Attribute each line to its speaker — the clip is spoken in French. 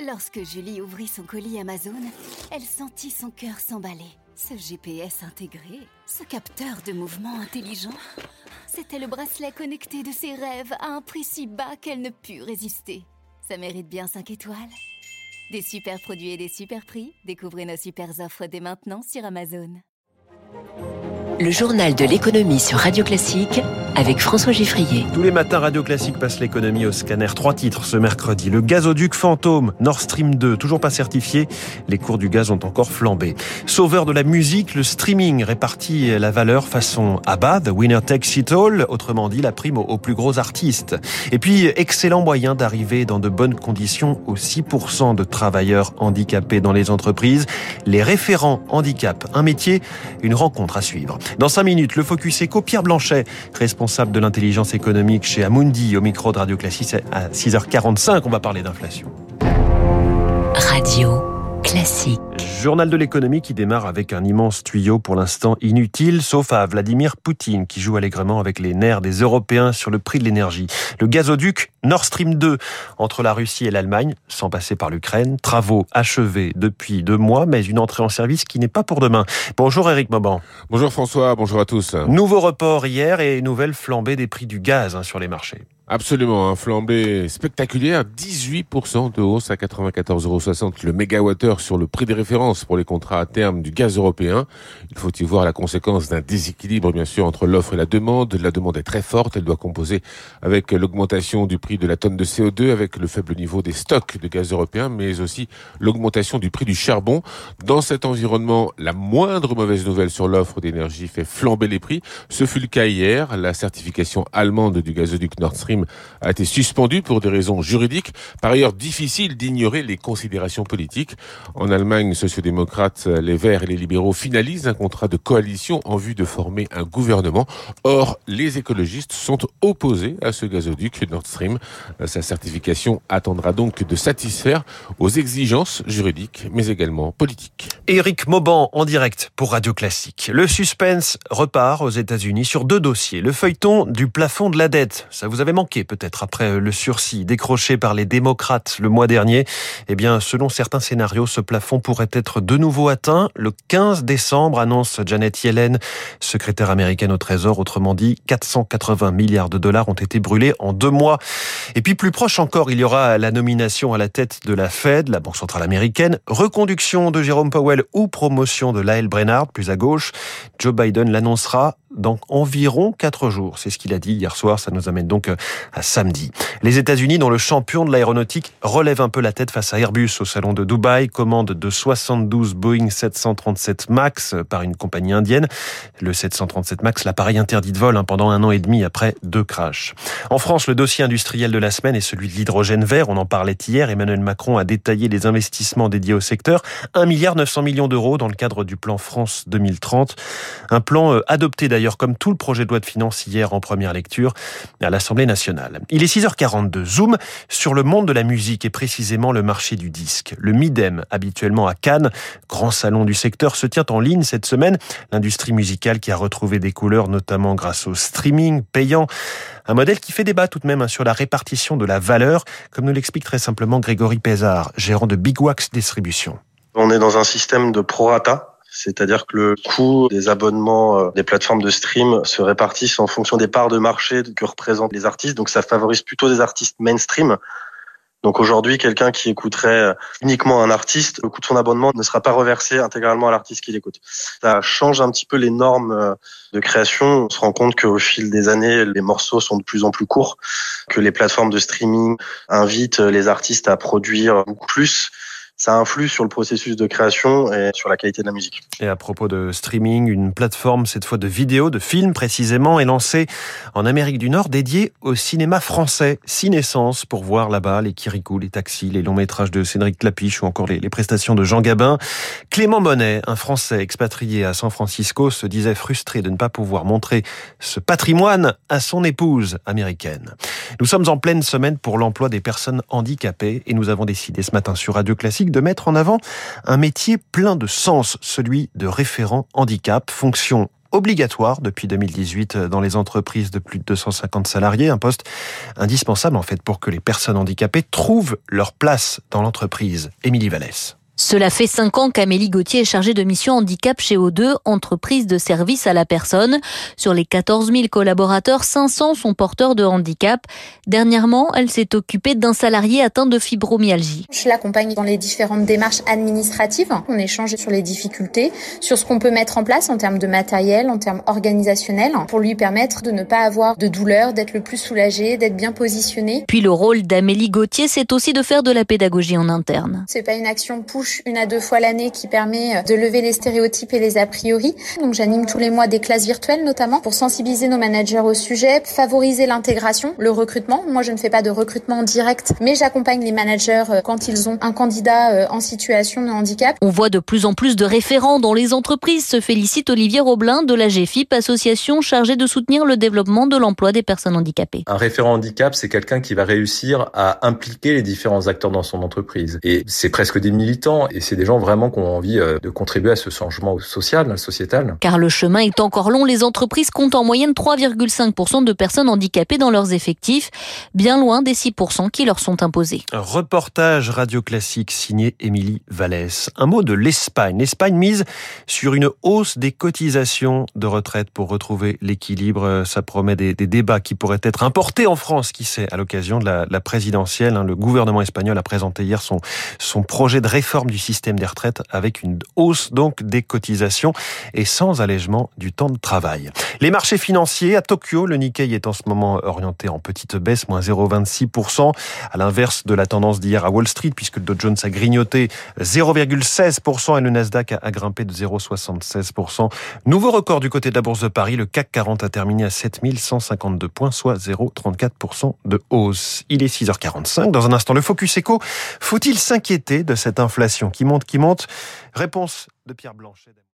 Speaker 1: Lorsque Julie ouvrit son colis Amazon, elle sentit son cœur s'emballer. Ce GPS intégré, ce capteur de mouvement intelligent, c'était le bracelet connecté de ses rêves à un prix si bas qu'elle ne put résister. Ça mérite bien 5 étoiles. Des super produits et des super prix, découvrez nos super offres dès maintenant sur Amazon.
Speaker 2: Le journal de l'économie sur Radio Classique avec François Giffrier.
Speaker 3: Tous les matins, Radio Classique passe l'économie au scanner. Trois titres ce mercredi. Le gazoduc fantôme, Nord Stream 2, toujours pas certifié. Les cours du gaz ont encore flambé. Sauveur de la musique, le streaming répartit la valeur façon ABBA, The Winner Takes It All, autrement dit la prime aux plus gros artistes. Et puis, excellent moyen d'arriver dans de bonnes conditions aux 6% de travailleurs handicapés dans les entreprises. Les référents handicap, un métier, une rencontre à suivre. Dans 5 minutes, le Focus Eco, Pierre Blanchet, responsable de l'intelligence économique chez Amundi, au micro de Radio Classique à 6h45, on va parler d'inflation.
Speaker 2: Radio Classique.
Speaker 3: Journal de l'économie qui démarre avec un immense tuyau pour l'instant inutile, sauf à Vladimir Poutine qui joue allègrement avec les nerfs des Européens sur le prix de l'énergie. Le gazoduc Nord Stream 2 entre la Russie et l'Allemagne, sans passer par l'Ukraine. Travaux achevés depuis deux mois, mais une entrée en service qui n'est pas pour demain. Bonjour Eric Mauban.
Speaker 4: Bonjour François, bonjour à tous.
Speaker 3: Nouveau report hier et nouvelle flambée des prix du gaz hein, sur les marchés.
Speaker 4: Absolument, un flambée spectaculaire, 18% de hausse à 94,60 euros le mégawattheure sur le prix des références pour les contrats à terme du gaz européen. Il faut y voir la conséquence d'un déséquilibre bien sûr entre l'offre et la demande. La demande est très forte, elle doit composer avec l'augmentation du prix de la tonne de CO2, avec le faible niveau des stocks de gaz européen, mais aussi l'augmentation du prix du charbon. Dans cet environnement, la moindre mauvaise nouvelle sur l'offre d'énergie fait flamber les prix. Ce fut le cas hier, la certification allemande du gazoduc Nord Stream a été suspendu pour des raisons juridiques. Par ailleurs, difficile d'ignorer les considérations politiques. En Allemagne, sociodémocrates, les Verts et les libéraux finalisent un contrat de coalition en vue de former un gouvernement. Or, les écologistes sont opposés à ce gazoduc Nord Stream. Sa certification attendra donc de satisfaire aux exigences juridiques, mais également politiques.
Speaker 3: Éric Mauban en direct pour Radio Classique. Le suspense repart aux États-Unis sur deux dossiers. Le feuilleton du plafond de la dette. Ça vous avait manqué peut-être après le sursis décroché par les démocrates le mois dernier. Eh bien, selon certains scénarios, ce plafond pourrait être de nouveau atteint le 15 décembre, annonce Janet Yellen, secrétaire américaine au Trésor. Autrement dit, 480 milliards de dollars ont été brûlés en deux mois. Et puis plus proche encore, il y aura la nomination à la tête de la Fed, la Banque centrale américaine, reconduction de Jérôme Powell ou promotion de Lyle Brennard, plus à gauche. Joe Biden l'annoncera dans environ quatre jours. C'est ce qu'il a dit hier soir. Ça nous amène donc euh, à samedi. Les États-Unis, dont le champion de l'aéronautique relève un peu la tête face à Airbus au salon de Dubaï, commande de 72 Boeing 737 Max par une compagnie indienne. Le 737 Max, l'appareil interdit de vol hein, pendant un an et demi après deux crashs. En France, le dossier industriel de la semaine est celui de l'hydrogène vert. On en parlait hier. Emmanuel Macron a détaillé les investissements dédiés au secteur. 1 milliard 900 millions d'euros dans le cadre du plan France 2030. Un plan euh, adopté d'ailleurs comme tout le projet de loi de finances hier en première lecture à l'Assemblée nationale. Il est 6h42. Zoom sur le monde de la musique et précisément le marché du disque. Le MIDEM, habituellement à Cannes, grand salon du secteur, se tient en ligne cette semaine. L'industrie musicale qui a retrouvé des couleurs, notamment grâce au streaming payant. Un modèle qui fait débat tout de même hein, sur la répartition de la valeur, comme nous l'explique très simplement Grégory Pézard, gérant de Big Wax Distribution.
Speaker 5: On est dans un système de prorata, c'est-à-dire que le coût des abonnements euh, des plateformes de stream se répartissent en fonction des parts de marché que représentent les artistes. Donc ça favorise plutôt des artistes mainstream. Donc aujourd'hui, quelqu'un qui écouterait euh, uniquement un artiste, le coût de son abonnement ne sera pas reversé intégralement à l'artiste qui l'écoute. Ça change un petit peu les normes euh, de création. On se rend compte qu'au fil des années, les morceaux sont de plus en plus courts, que les plateformes de streaming invitent les artistes à produire beaucoup plus ça influe sur le processus de création et sur la qualité de la musique.
Speaker 3: Et à propos de streaming, une plateforme, cette fois de vidéos, de films précisément, est lancée en Amérique du Nord dédiée au cinéma français, Cinescence, pour voir là-bas les Kirikou, les taxis, les longs métrages de Cédric Clapiche ou encore les, les prestations de Jean Gabin. Clément Monet, un Français expatrié à San Francisco, se disait frustré de ne pas pouvoir montrer ce patrimoine à son épouse américaine. Nous sommes en pleine semaine pour l'emploi des personnes handicapées et nous avons décidé ce matin sur Radio Classique de mettre en avant un métier plein de sens, celui de référent handicap, fonction obligatoire depuis 2018 dans les entreprises de plus de 250 salariés. Un poste indispensable en fait pour que les personnes handicapées trouvent leur place dans l'entreprise. Émilie Vallès.
Speaker 6: Cela fait cinq ans qu'Amélie Gauthier est chargée de mission handicap chez O2, entreprise de service à la personne. Sur les 14 000 collaborateurs, 500 sont porteurs de handicap. Dernièrement, elle s'est occupée d'un salarié atteint de fibromyalgie.
Speaker 7: Je l'accompagne dans les différentes démarches administratives. On échange sur les difficultés, sur ce qu'on peut mettre en place en termes de matériel, en termes organisationnels, pour lui permettre de ne pas avoir de douleur, d'être le plus soulagé, d'être bien positionné.
Speaker 6: Puis le rôle d'Amélie Gauthier, c'est aussi de faire de la pédagogie en interne.
Speaker 7: C'est pas une action une à deux fois l'année qui permet euh, de lever les stéréotypes et les a priori. Donc j'anime tous les mois des classes virtuelles notamment pour sensibiliser nos managers au sujet, favoriser l'intégration, le recrutement. Moi je ne fais pas de recrutement direct, mais j'accompagne les managers euh, quand ils ont un candidat euh, en situation de handicap.
Speaker 6: On voit de plus en plus de référents dans les entreprises, se félicite Olivier Roblin de la GFIP, association chargée de soutenir le développement de l'emploi des personnes handicapées.
Speaker 8: Un référent handicap, c'est quelqu'un qui va réussir à impliquer les différents acteurs dans son entreprise. Et c'est presque des militants et c'est des gens vraiment qui ont envie euh, de contribuer à ce changement social, sociétal.
Speaker 6: Car le chemin est encore long, les entreprises comptent en moyenne 3,5% de personnes handicapées dans leurs effectifs, bien loin des 6% qui leur sont imposés.
Speaker 3: reportage radio classique signé Émilie Vallès. Un mot de l'Espagne. L'Espagne mise sur une hausse des cotisations de retraite pour retrouver l'équilibre. Ça promet des, débats qui pourraient être importés en France, qui sait, à l'occasion de la, présidentielle. Hein. Le gouvernement espagnol a présenté hier son, son projet de réforme du système des retraites avec une hausse donc des cotisations et sans allègement du temps de travail. Les marchés financiers à Tokyo, le Nikkei est en ce moment orienté en petite baisse, moins 0,26%, à l'inverse de la tendance d'hier à Wall Street puisque le Dow Jones a grignoté 0,16% et le Nasdaq a grimpé de 0,76%. Nouveau record du côté de la Bourse de Paris, le CAC 40 a terminé à 7152 points, soit 0,34% de hausse. Il est 6h45. Dans un instant, le Focus Eco. Faut-il s'inquiéter de cette qui monte, qui monte. Réponse de Pierre Blanchet.